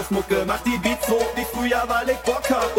auf Mucke, mach die Beats so wie früher, weil ich Bock hab.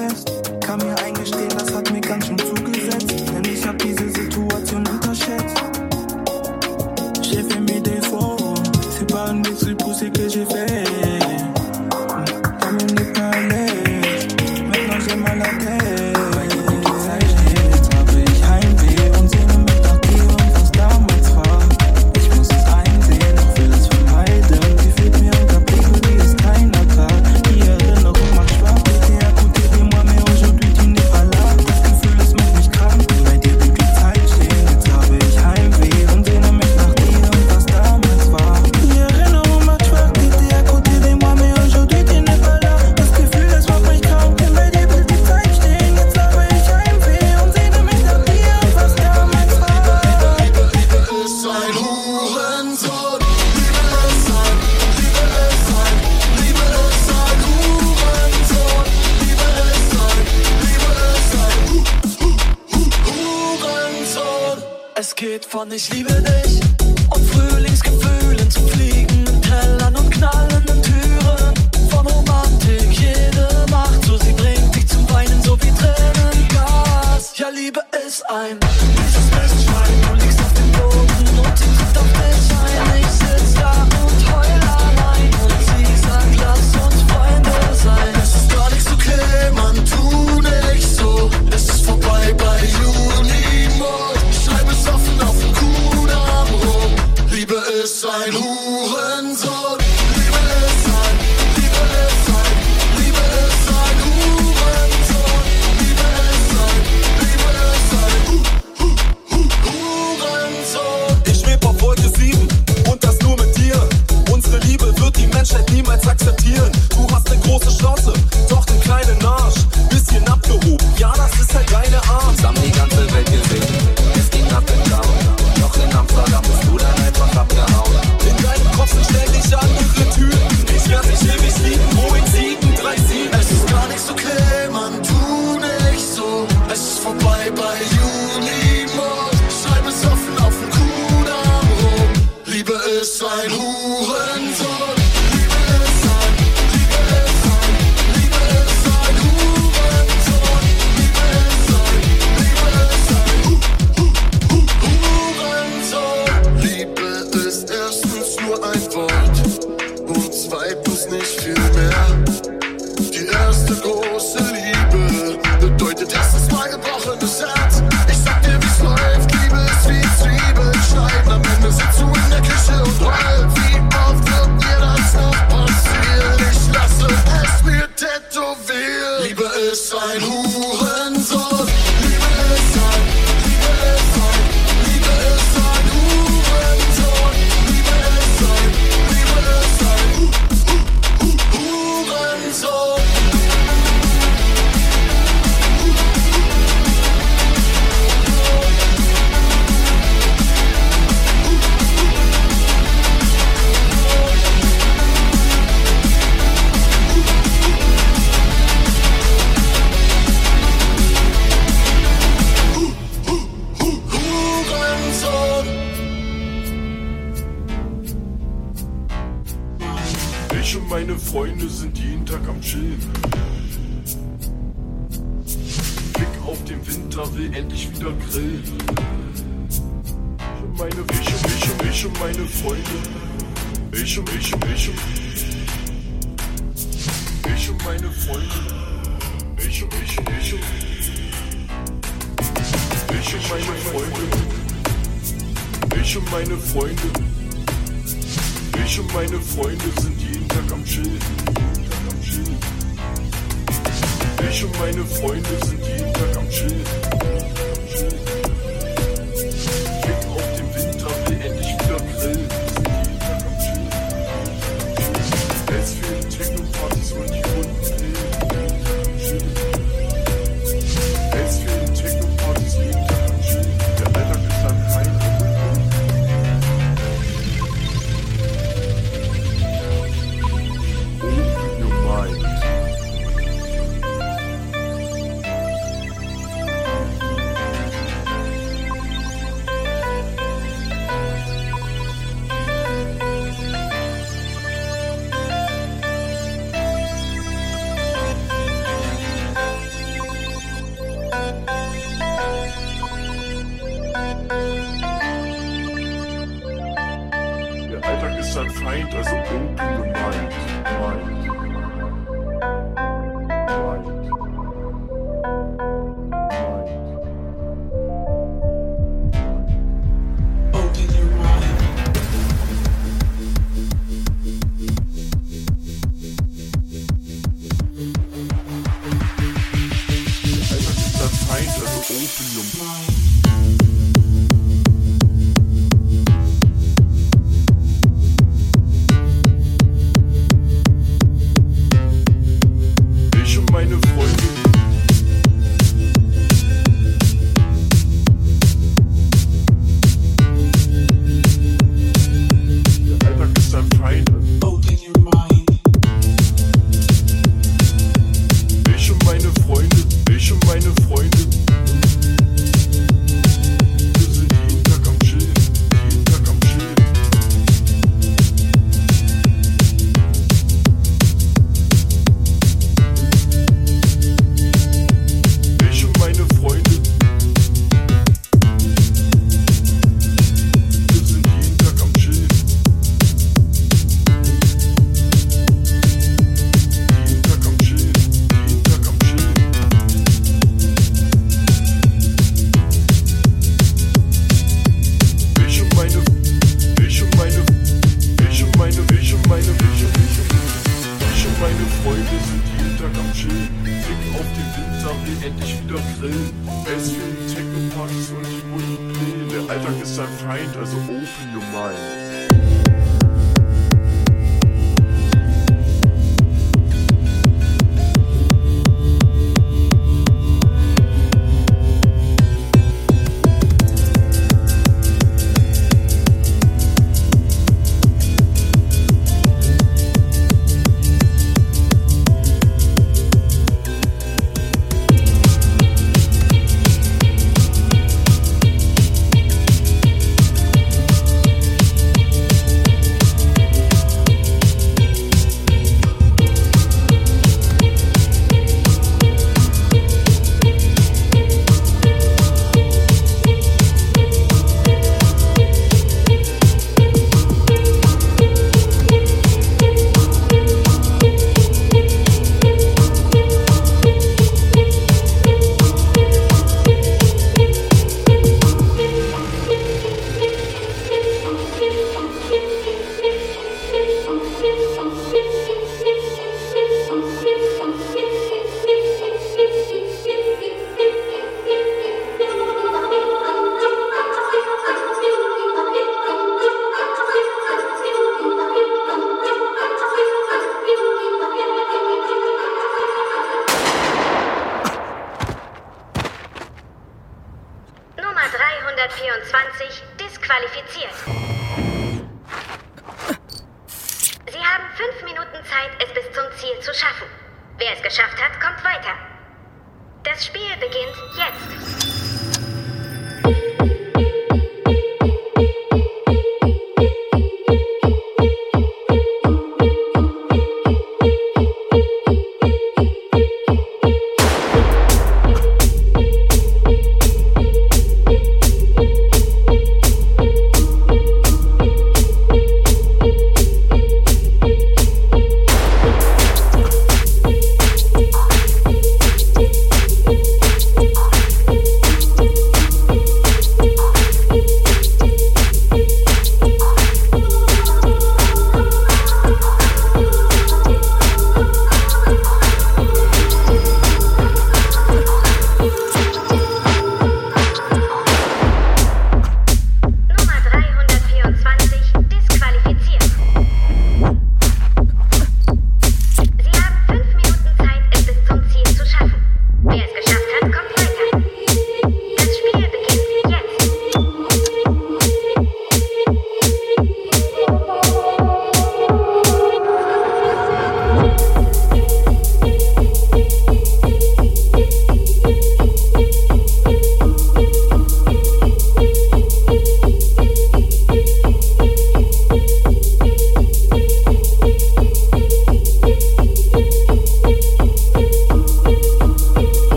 best. von Ich liebe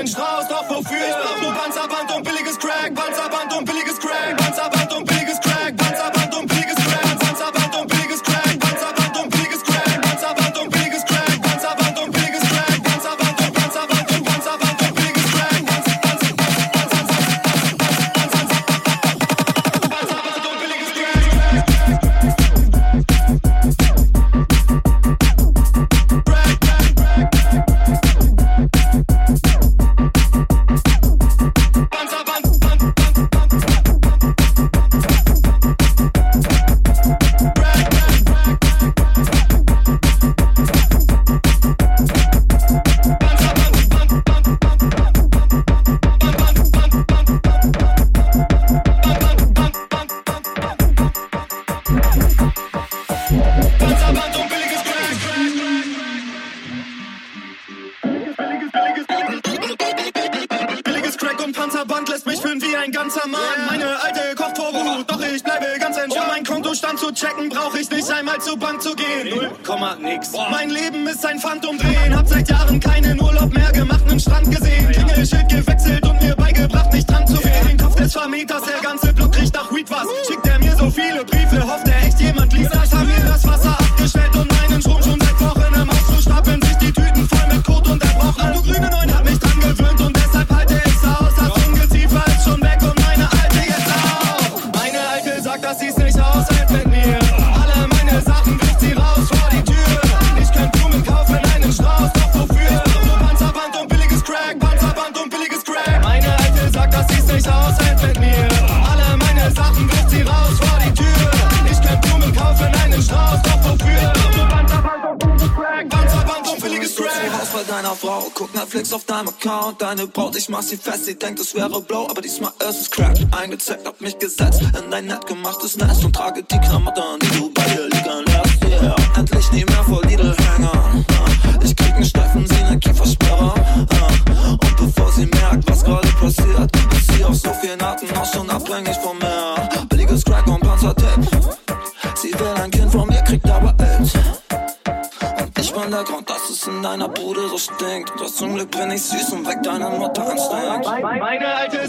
einen Strauß, doch wofür? Ich brauch nur Panzerband und billiges Crack, Panzerband und billiges zum Glück bin ich süß und weg deine Mutter an Stein. Meine alte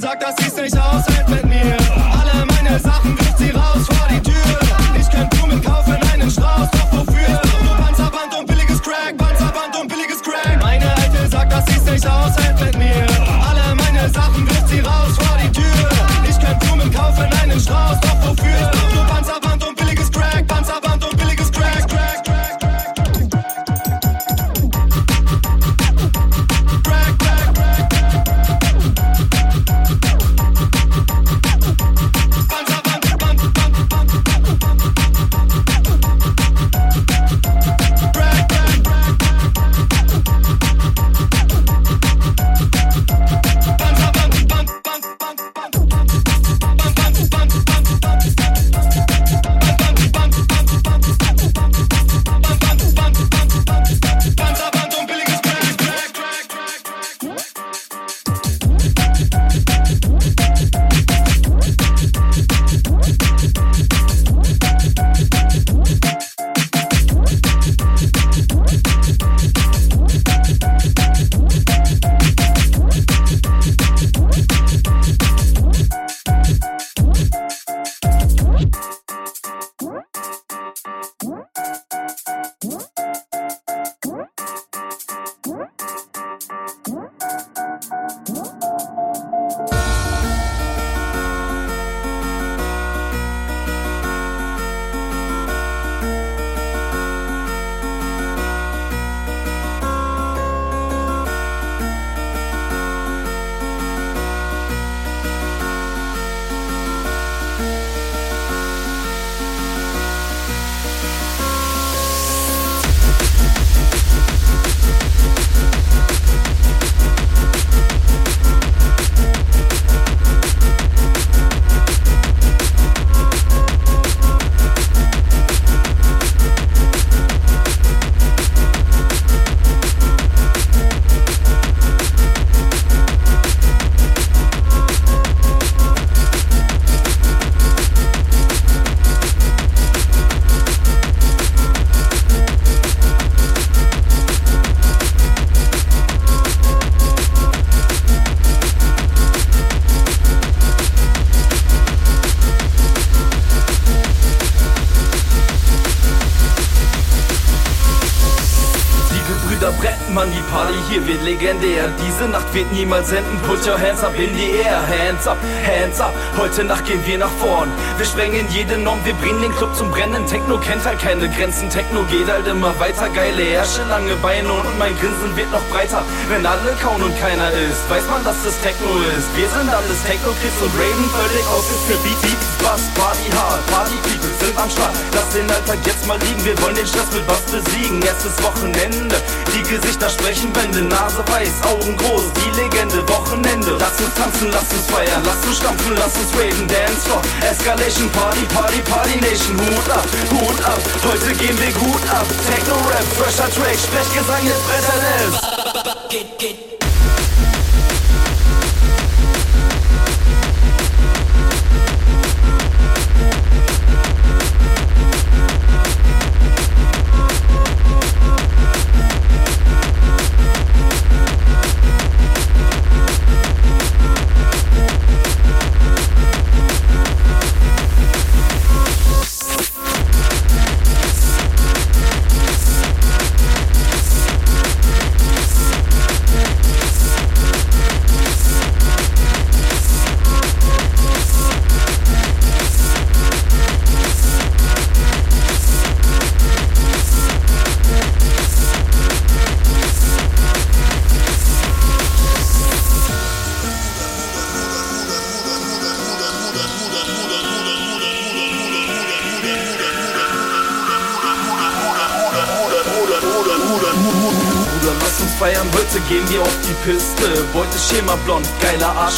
Diese Nacht wird niemals enden. Put your hands up in the air, hands up, hands up, Heute Nacht gehen wir nach vorn. Wir sprengen jede Norm, wir bringen den Club zum Brennen. Techno kennt halt keine Grenzen, Techno geht halt immer weiter. Geile Ärsche, lange Beine und mein Grinsen wird noch breiter. Wenn alle kauen und keiner ist, weiß man, dass das Techno ist. Wir sind alles Techno-Kids und raven völlig aus. Ist Beat, Beat, Bass, Party hard, Party People sind am Start. Lass den Alltag jetzt mal liegen, wir wollen den Stress mit was besiegen. Erstes Wochenende, die Gesichter sprechen Wände. Nase weiß, Augen groß, die Legende, Wochenende. Lass uns tanzen, lass uns feiern, lass uns stampfen, lass uns Tanzen, Swaven, Dance for Escalation, Party, Party, Party Nation. Hut ab, Hut ab, heute gehen wir gut ab. Techno-Rap, fresher Track, Sprechgesang ist Bretterless. Get, get.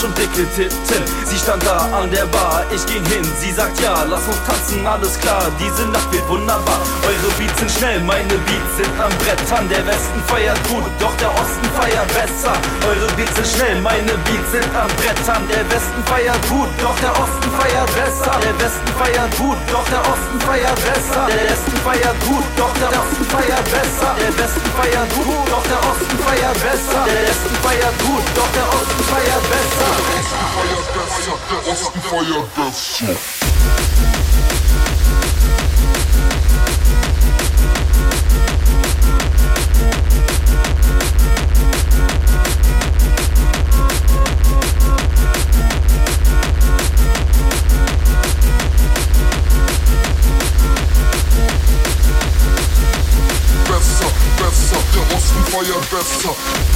some dick Titten. Sie stand da an der Bar, ich ging hin, sie sagt ja, lass uns tanzen, alles klar, diese Nacht wird wunderbar. Eure Beats sind schnell, meine Beats sind am Brett an. Der Westen feiert gut, doch der Osten feiert besser. Eure Beats sind schnell, meine Beats sind am Brett an. Der Westen feiert gut, doch der Osten feiert besser. Der Westen feiert gut, doch der Osten feiert besser. Der Westen feiert gut, doch der Osten feiert besser. Der Westen feiert gut, doch der Osten feiert besser. Der Westen feiert gut, doch der Osten feiert besser. Besser, besser, der Osten feiert besser.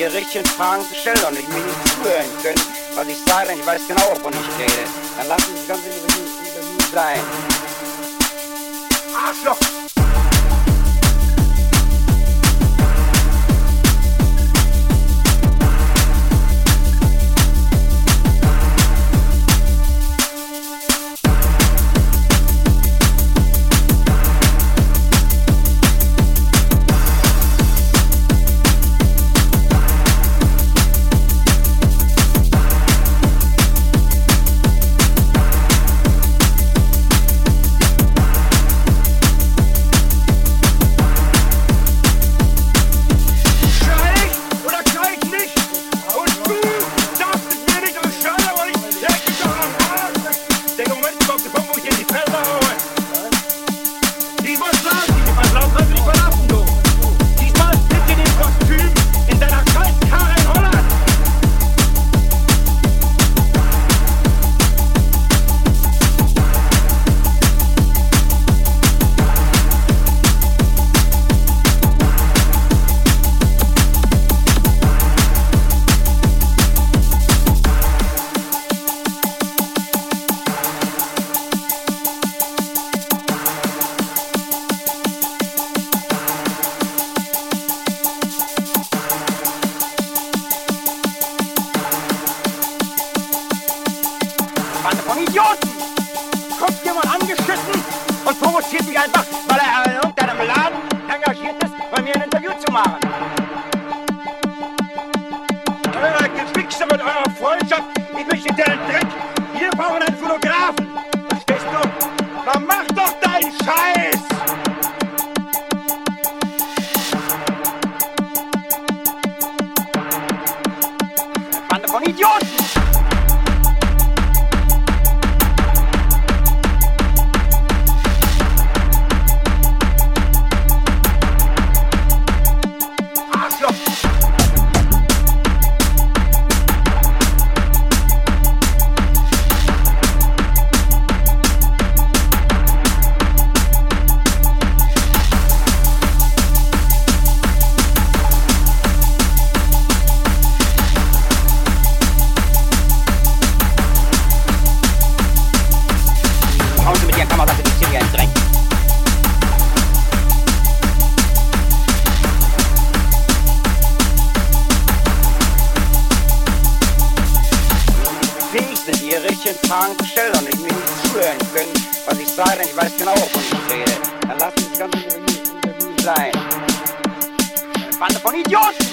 die richtigen Fragen zu stellen und ich mich nicht zuhören können, was ich sage, denn ich weiß genau, wovon ich rede. Dann lassen Sie das Ganze über sein. Arschloch! Bande von Idioten!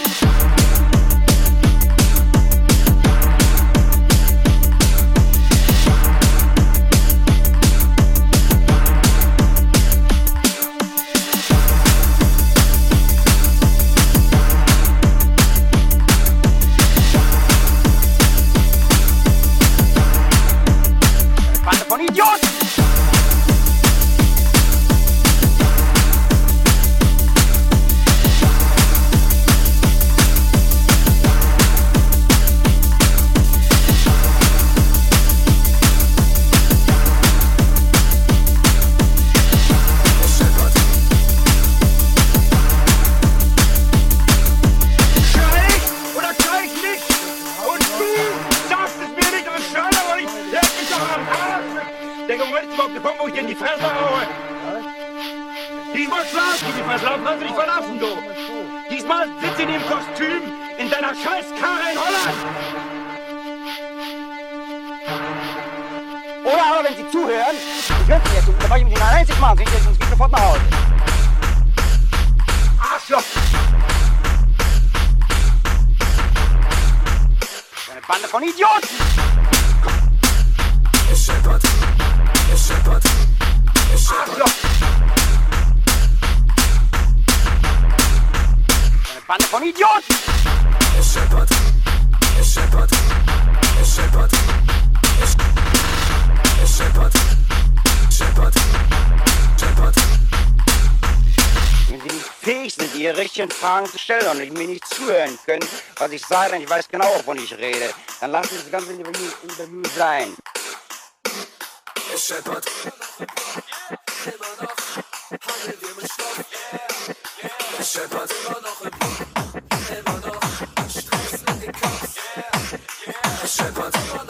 bisschen Fragen zu stellen und ich mir nicht zuhören können, was ich sage, denn ich weiß genau, wovon ich rede. Dann lass ich das ganze Interview, Interview sein. Es. Immer noch im Mund. Immer noch Stress in den Kopf. Es scheppert immer noch.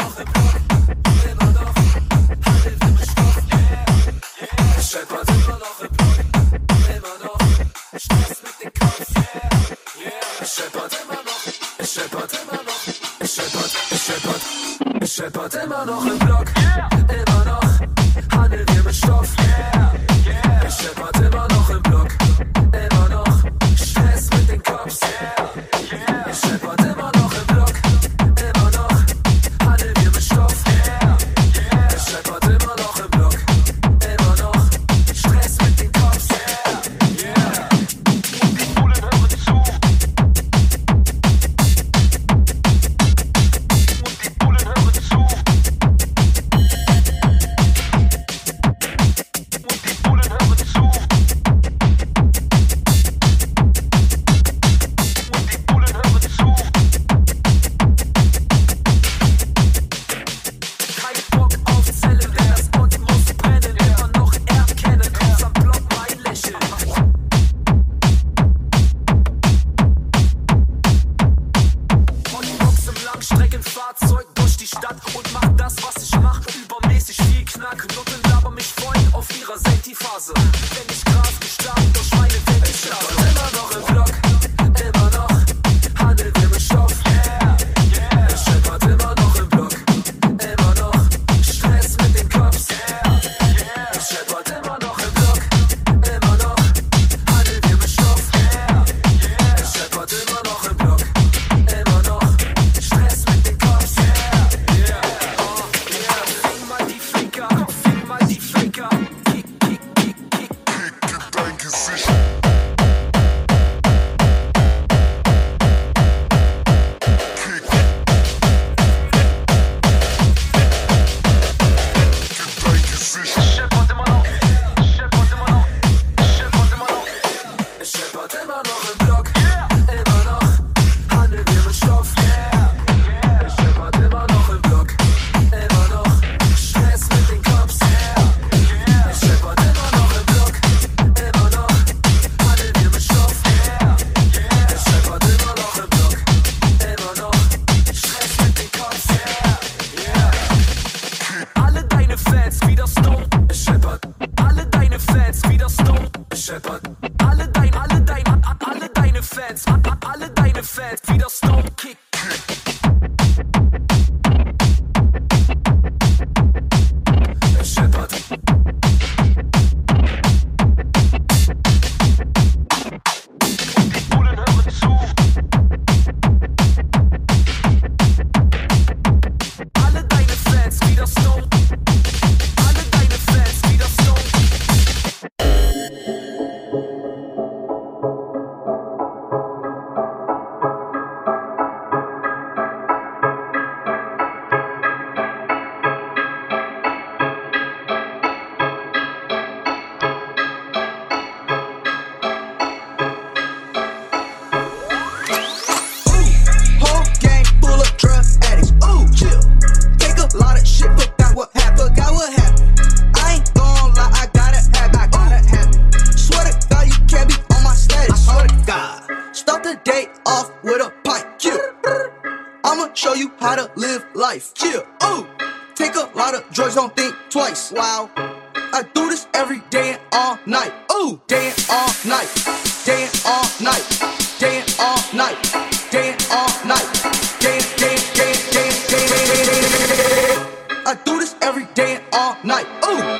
all night. Ooh.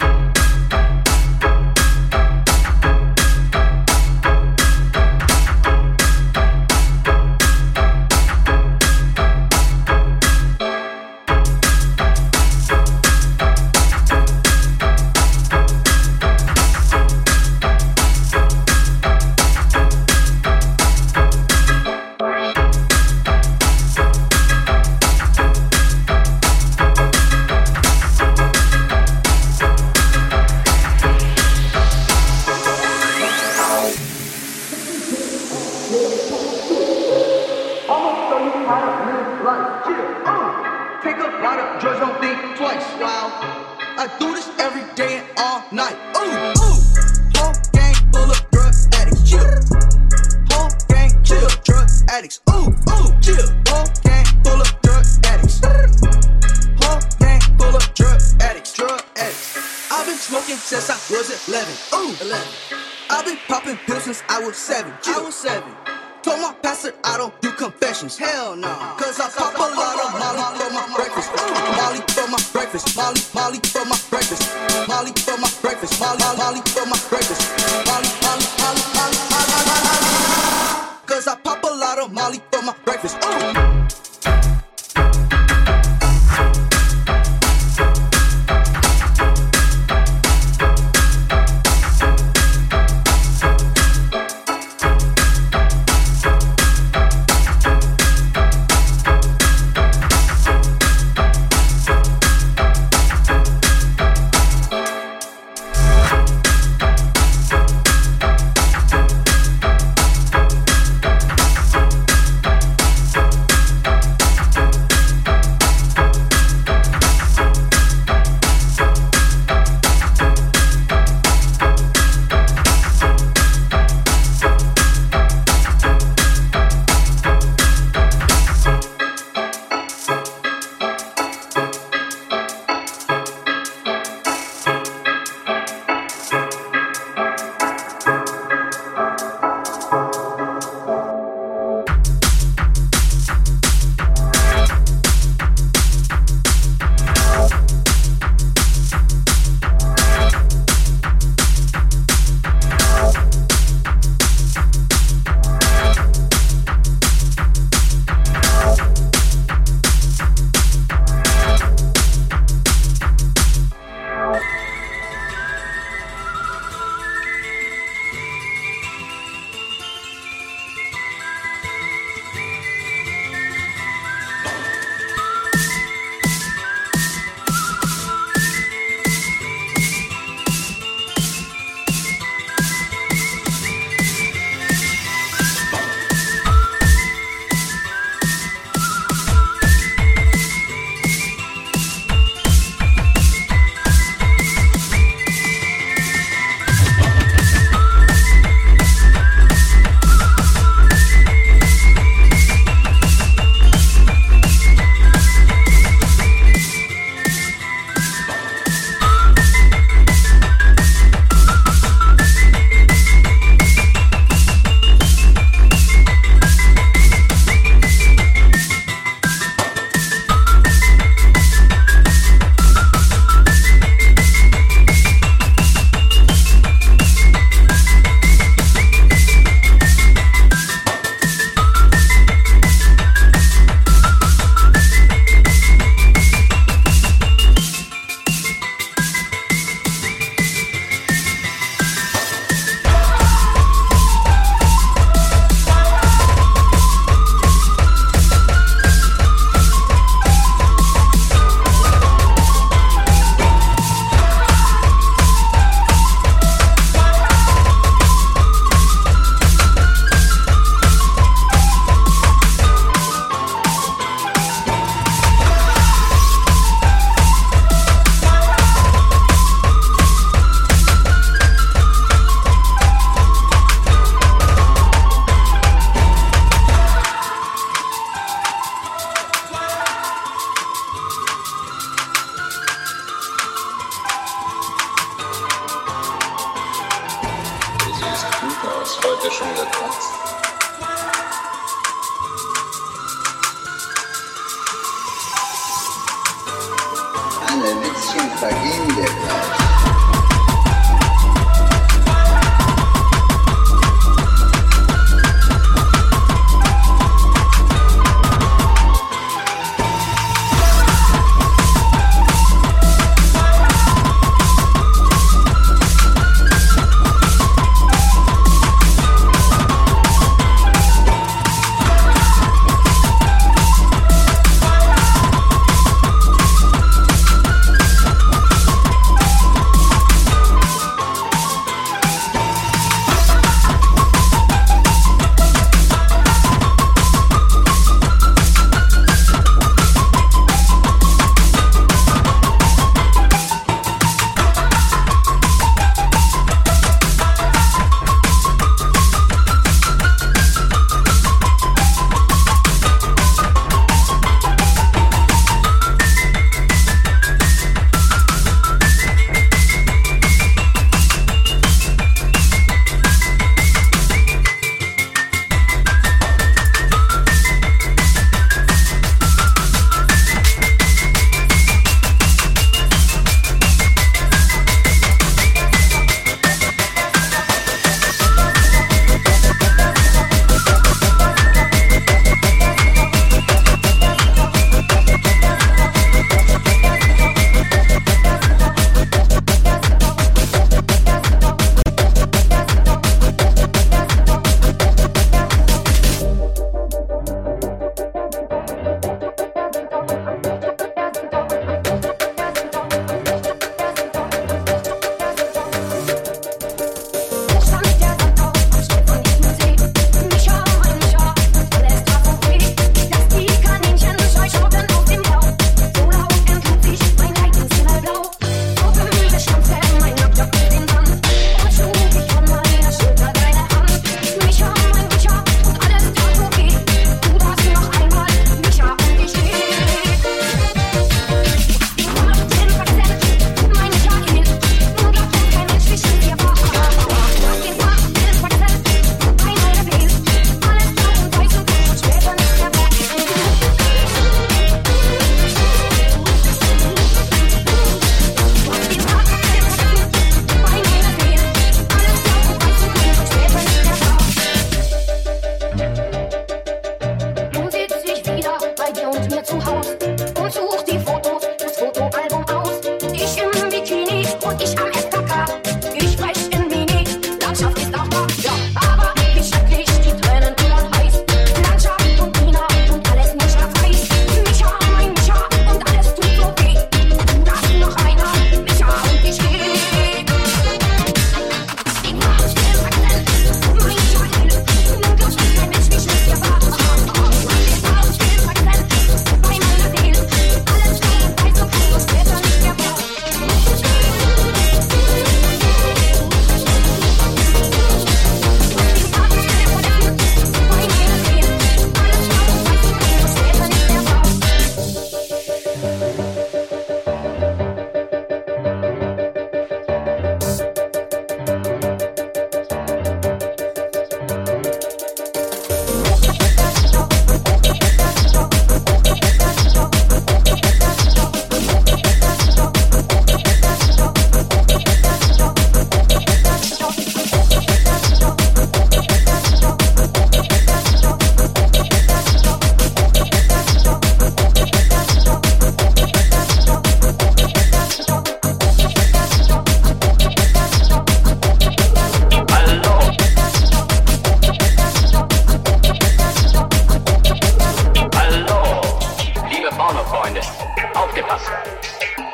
Tasse.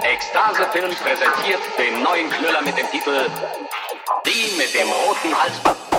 Ekstase Film präsentiert den neuen Knüller mit dem Titel Die mit dem roten Halsband.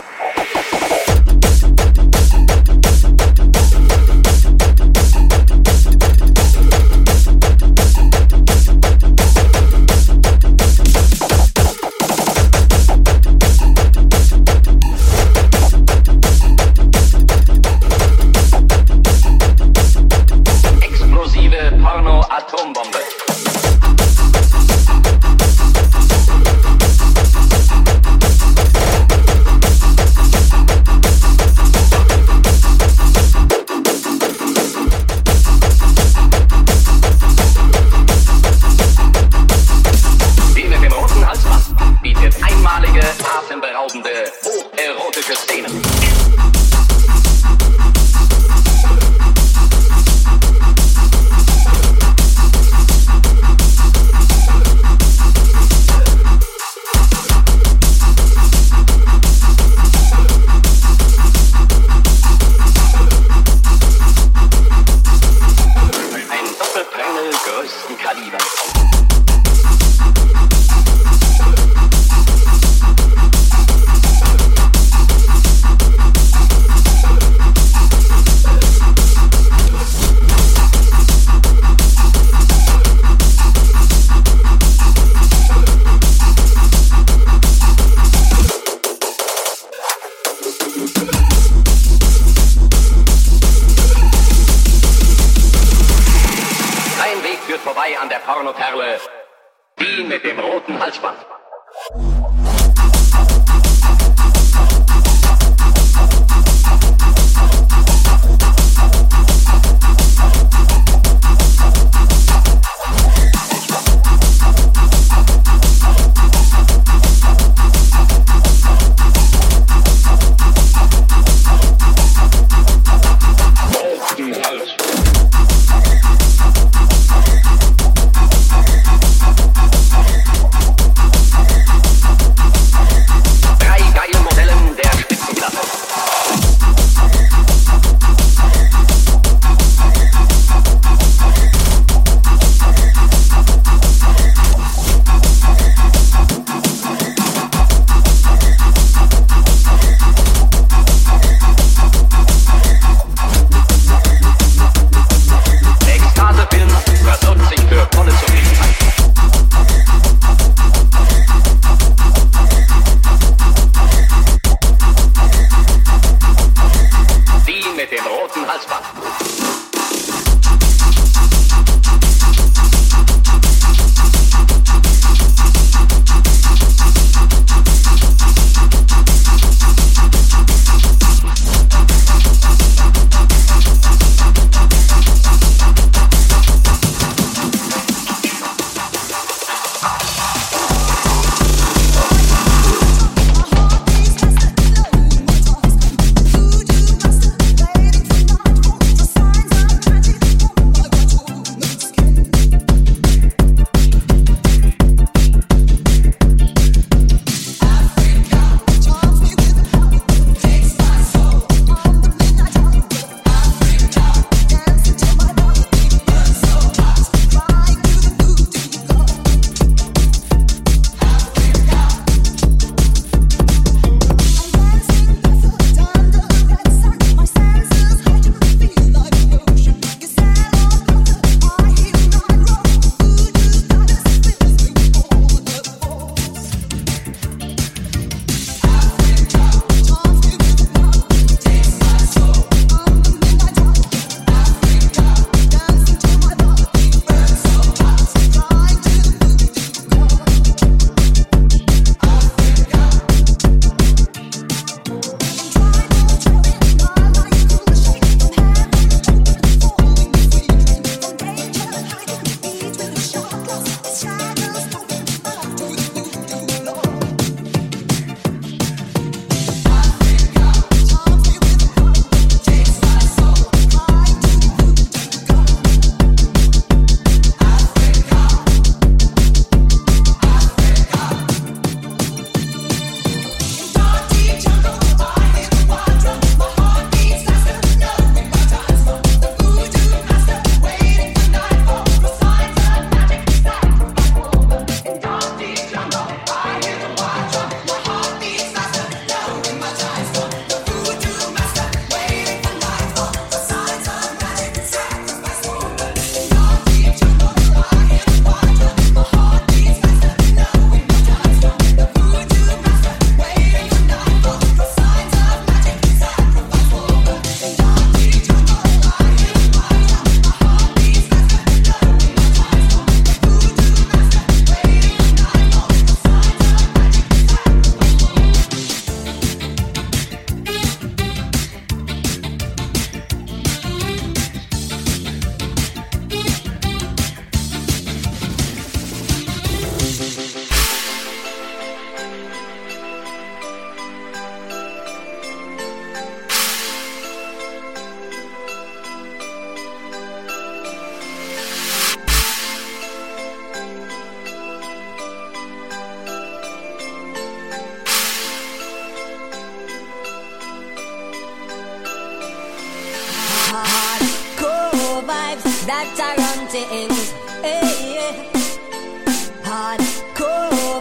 things. Hey, yeah.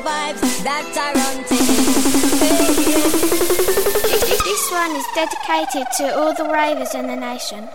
Vibes that are on. Hey, yeah. This one is dedicated to all the ravers in the nation.